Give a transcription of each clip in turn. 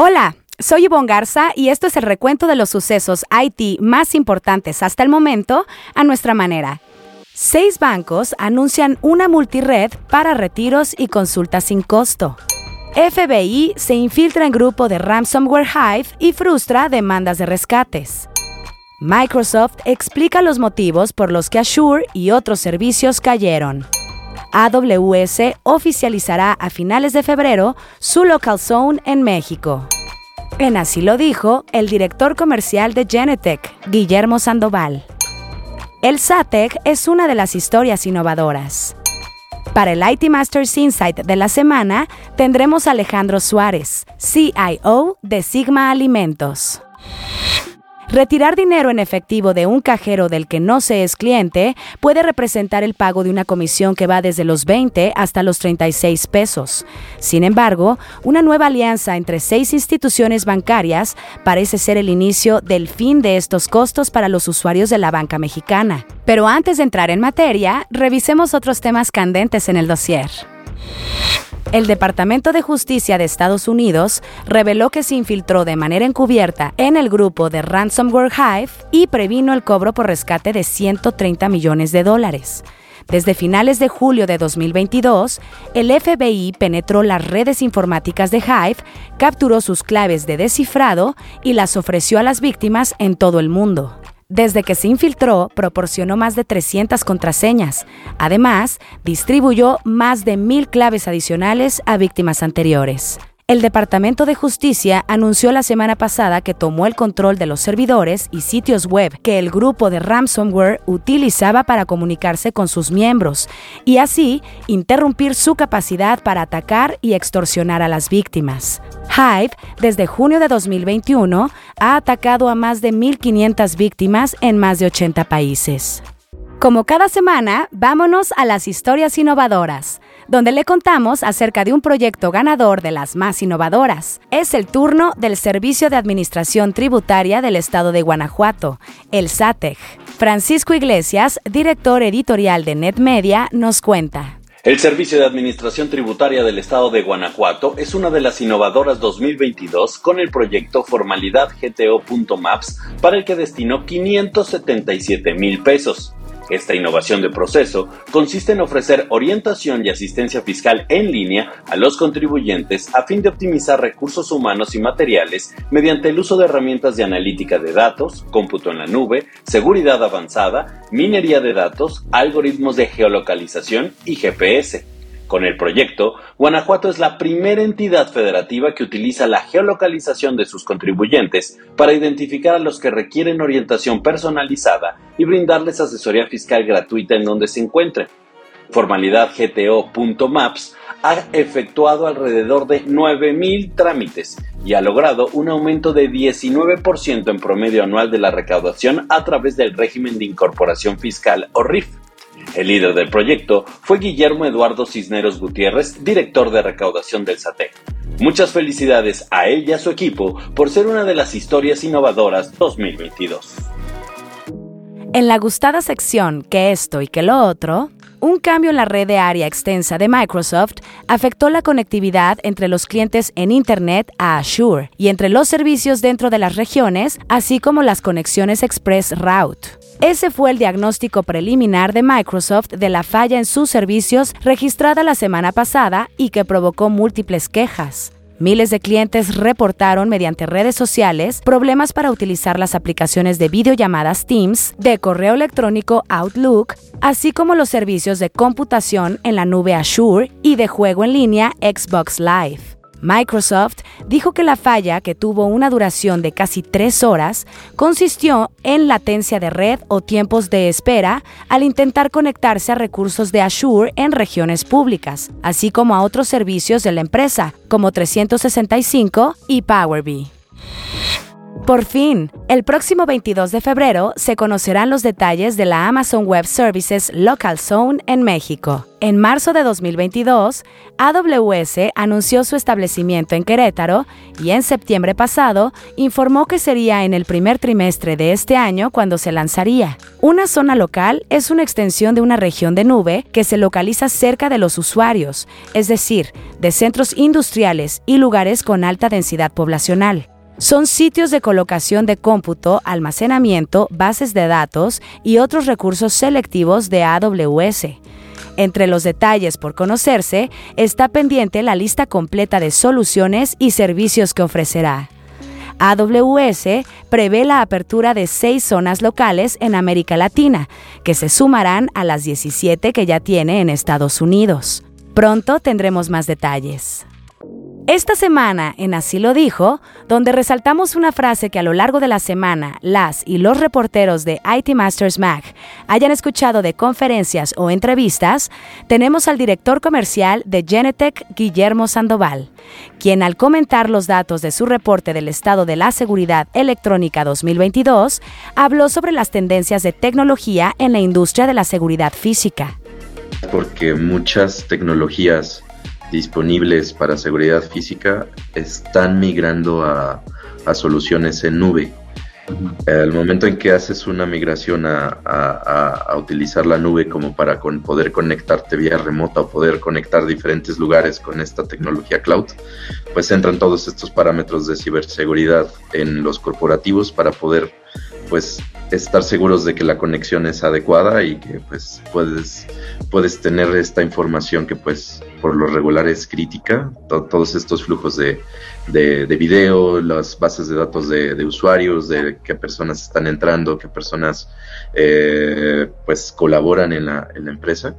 Hola, soy Yvonne Garza y esto es el recuento de los sucesos IT más importantes hasta el momento a nuestra manera. Seis bancos anuncian una multired para retiros y consultas sin costo. FBI se infiltra en grupo de ransomware Hive y frustra demandas de rescates. Microsoft explica los motivos por los que Azure y otros servicios cayeron. AWS oficializará a finales de febrero su local zone en México. En así lo dijo el director comercial de Genetec, Guillermo Sandoval. El SATEC es una de las historias innovadoras. Para el IT Masters Insight de la semana tendremos a Alejandro Suárez, CIO de Sigma Alimentos. Retirar dinero en efectivo de un cajero del que no se es cliente puede representar el pago de una comisión que va desde los 20 hasta los 36 pesos. Sin embargo, una nueva alianza entre seis instituciones bancarias parece ser el inicio del fin de estos costos para los usuarios de la banca mexicana. Pero antes de entrar en materia, revisemos otros temas candentes en el dossier. El Departamento de Justicia de Estados Unidos reveló que se infiltró de manera encubierta en el grupo de Ransomware Hive y previno el cobro por rescate de 130 millones de dólares. Desde finales de julio de 2022, el FBI penetró las redes informáticas de Hive, capturó sus claves de descifrado y las ofreció a las víctimas en todo el mundo. Desde que se infiltró, proporcionó más de 300 contraseñas. Además, distribuyó más de mil claves adicionales a víctimas anteriores. El Departamento de Justicia anunció la semana pasada que tomó el control de los servidores y sitios web que el grupo de ransomware utilizaba para comunicarse con sus miembros y así interrumpir su capacidad para atacar y extorsionar a las víctimas. Hive, desde junio de 2021, ha atacado a más de 1.500 víctimas en más de 80 países. Como cada semana, vámonos a las historias innovadoras, donde le contamos acerca de un proyecto ganador de las más innovadoras. Es el turno del Servicio de Administración Tributaria del Estado de Guanajuato, el SATEG. Francisco Iglesias, director editorial de NetMedia, nos cuenta. El Servicio de Administración Tributaria del Estado de Guanajuato es una de las innovadoras 2022 con el proyecto Formalidad GTO.maps para el que destinó 577 mil pesos. Esta innovación de proceso consiste en ofrecer orientación y asistencia fiscal en línea a los contribuyentes a fin de optimizar recursos humanos y materiales mediante el uso de herramientas de analítica de datos, cómputo en la nube, seguridad avanzada, minería de datos, algoritmos de geolocalización y GPS. Con el proyecto, Guanajuato es la primera entidad federativa que utiliza la geolocalización de sus contribuyentes para identificar a los que requieren orientación personalizada y brindarles asesoría fiscal gratuita en donde se encuentren. Formalidad GTO.maps ha efectuado alrededor de 9.000 trámites y ha logrado un aumento de 19% en promedio anual de la recaudación a través del régimen de incorporación fiscal o RIF. El líder del proyecto fue Guillermo Eduardo Cisneros Gutiérrez, director de recaudación del SATEC. Muchas felicidades a él y a su equipo por ser una de las historias innovadoras 2022. En la gustada sección que esto y que lo otro, un cambio en la red de área extensa de Microsoft afectó la conectividad entre los clientes en Internet a Azure y entre los servicios dentro de las regiones, así como las conexiones Express Route. Ese fue el diagnóstico preliminar de Microsoft de la falla en sus servicios registrada la semana pasada y que provocó múltiples quejas. Miles de clientes reportaron mediante redes sociales problemas para utilizar las aplicaciones de videollamadas Teams, de correo electrónico Outlook, así como los servicios de computación en la nube Azure y de juego en línea Xbox Live. Microsoft dijo que la falla, que tuvo una duración de casi tres horas, consistió en latencia de red o tiempos de espera al intentar conectarse a recursos de Azure en regiones públicas, así como a otros servicios de la empresa, como 365 y Power BI. Por fin, el próximo 22 de febrero se conocerán los detalles de la Amazon Web Services Local Zone en México. En marzo de 2022, AWS anunció su establecimiento en Querétaro y en septiembre pasado informó que sería en el primer trimestre de este año cuando se lanzaría. Una zona local es una extensión de una región de nube que se localiza cerca de los usuarios, es decir, de centros industriales y lugares con alta densidad poblacional. Son sitios de colocación de cómputo, almacenamiento, bases de datos y otros recursos selectivos de AWS. Entre los detalles por conocerse está pendiente la lista completa de soluciones y servicios que ofrecerá. AWS prevé la apertura de seis zonas locales en América Latina, que se sumarán a las 17 que ya tiene en Estados Unidos. Pronto tendremos más detalles. Esta semana, en Así lo dijo, donde resaltamos una frase que a lo largo de la semana las y los reporteros de IT Masters Mag hayan escuchado de conferencias o entrevistas, tenemos al director comercial de Genetec, Guillermo Sandoval, quien al comentar los datos de su reporte del estado de la seguridad electrónica 2022, habló sobre las tendencias de tecnología en la industria de la seguridad física. Porque muchas tecnologías disponibles para seguridad física están migrando a, soluciones en nube. El momento en que haces una migración a, utilizar la nube como para poder conectarte vía remota o poder conectar diferentes lugares con esta tecnología cloud, pues entran todos estos parámetros de ciberseguridad en los corporativos para poder pues estar seguros de que la conexión es adecuada y que pues puedes, puedes tener esta información que pues por lo regular es crítica, todos estos flujos de, de, video, las bases de datos de, usuarios, de qué personas están entrando, qué personas eh, pues colaboran en la, en la empresa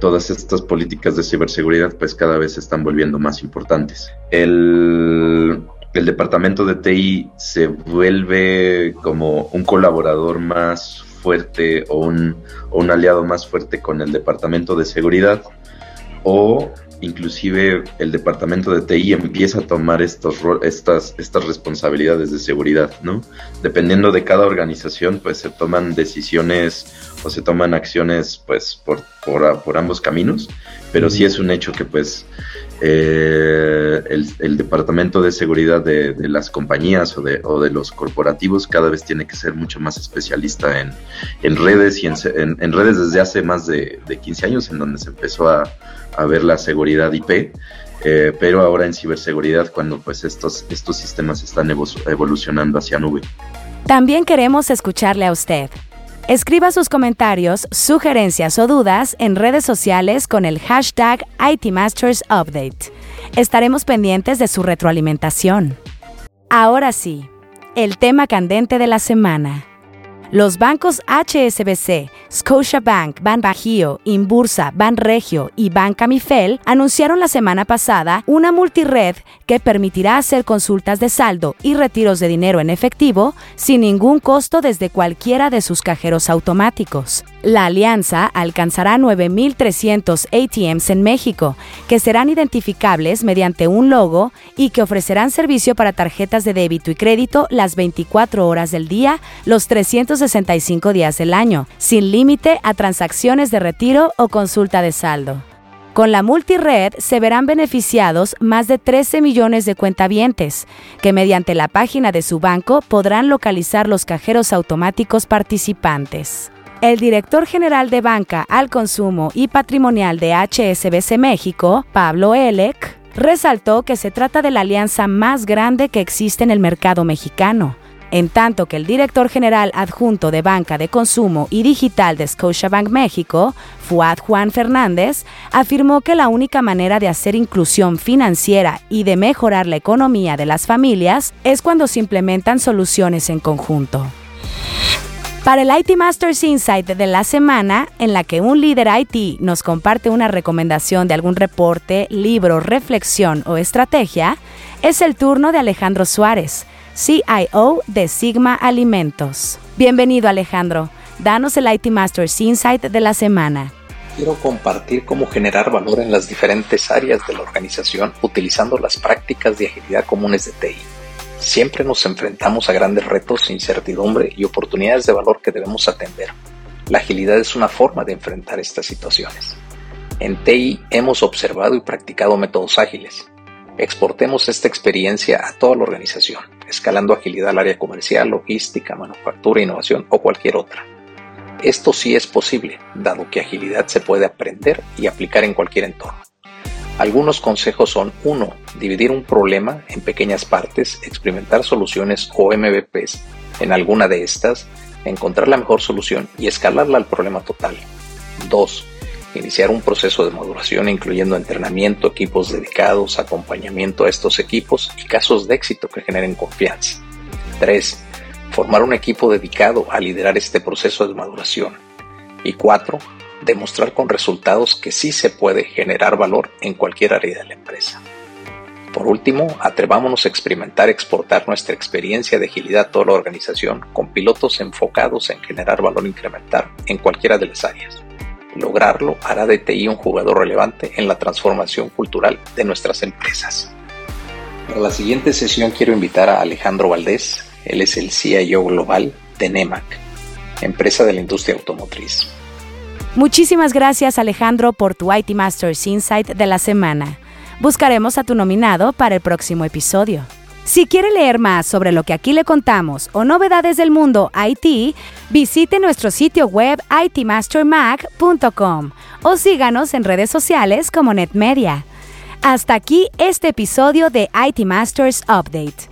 todas estas políticas de ciberseguridad pues cada vez se están volviendo más importantes. El, el departamento de TI se vuelve como un colaborador más fuerte o un, aliado más fuerte con el departamento de seguridad o inclusive el departamento de TI empieza a tomar estos, estas, estas responsabilidades de seguridad, ¿no? Dependiendo de cada organización, pues se toman decisiones o se toman acciones, pues, por, por, ambos caminos, pero sí es un hecho que, pues, eh, el, departamento de seguridad de, las compañías o de, o de, los corporativos cada vez tiene que ser mucho más especialista en, redes y en, redes desde hace más de, de, 15 años en donde se empezó a, a ver la seguridad IP. Eh, pero ahora en ciberseguridad cuando pues estos, estos sistemas están evolucionando hacia nube. También queremos escucharle a usted. Escriba sus comentarios, sugerencias o dudas en redes sociales con el hashtag ITMastersUpdate. Estaremos pendientes de su retroalimentación. Ahora sí, el tema candente de la semana. Los bancos HSBC, Scotiabank, Bajío, Inbursa, Banregio y Banca Mifel anunciaron la semana pasada una multired que permitirá hacer consultas de saldo y retiros de dinero en efectivo sin ningún costo desde cualquiera de sus cajeros automáticos. La alianza alcanzará 9.300 ATMs en México, que serán identificables mediante un logo y que ofrecerán servicio para tarjetas de débito y crédito las 24 horas del día, los 365 días del año, sin límite a transacciones de retiro o consulta de saldo. Con la multired se verán beneficiados más de 13 millones de cuentavientes, que mediante la página de su banco podrán localizar los cajeros automáticos participantes. El director general de Banca al Consumo y Patrimonial de HSBC México, Pablo Elec, resaltó que se trata de la alianza más grande que existe en el mercado mexicano, en tanto que el director general adjunto de Banca de Consumo y Digital de Scotiabank México, Fuad Juan Fernández, afirmó que la única manera de hacer inclusión financiera y de mejorar la economía de las familias es cuando se implementan soluciones en conjunto. Para el IT Masters Insight de la semana, en la que un líder IT nos comparte una recomendación de algún reporte, libro, reflexión o estrategia, es el turno de Alejandro Suárez, CIO de Sigma Alimentos. Bienvenido Alejandro, danos el IT Masters Insight de la semana. Quiero compartir cómo generar valor en las diferentes áreas de la organización utilizando las prácticas de agilidad comunes de TI Siempre nos enfrentamos a grandes retos, incertidumbre y oportunidades de valor que debemos atender. La agilidad es una forma de enfrentar estas situaciones. En TI hemos observado y practicado métodos ágiles. Exportemos esta experiencia a toda la organización, escalando agilidad al área comercial, logística, manufactura, innovación o cualquier otra. Esto sí es posible, dado que agilidad se puede aprender y aplicar en cualquier entorno. Algunos consejos son 1. Dividir un problema en pequeñas partes, experimentar soluciones o MVPs en alguna de estas encontrar la mejor solución y escalarla al problema total. 2. Iniciar un proceso de maduración incluyendo entrenamiento, equipos dedicados, acompañamiento a estos equipos y casos de éxito que generen confianza. 3. Formar un equipo dedicado a liderar este proceso de maduración. Y 4. Demostrar con resultados que sí se puede generar valor en cualquier área de la empresa. Por último, atrevámonos a experimentar exportar nuestra experiencia de agilidad a toda la organización con pilotos enfocados en generar valor incremental en cualquiera de las áreas. Lograrlo hará de TI un jugador relevante en la transformación cultural de nuestras empresas. Para la siguiente sesión quiero invitar a Alejandro Valdés, él es el CIO global de NEMAC, empresa de la industria automotriz. Muchísimas gracias Alejandro por tu IT Masters Insight de la semana. Buscaremos a tu nominado para el próximo episodio. Si quiere leer más sobre lo que aquí le contamos o novedades del mundo IT, visite nuestro sitio web itmastermag.com o síganos en redes sociales como NetMedia. Hasta aquí este episodio de IT Masters Update,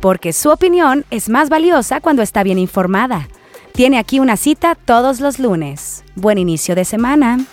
porque su opinión es más valiosa cuando está bien informada. Tiene aquí una cita todos los lunes. Buen inicio de semana.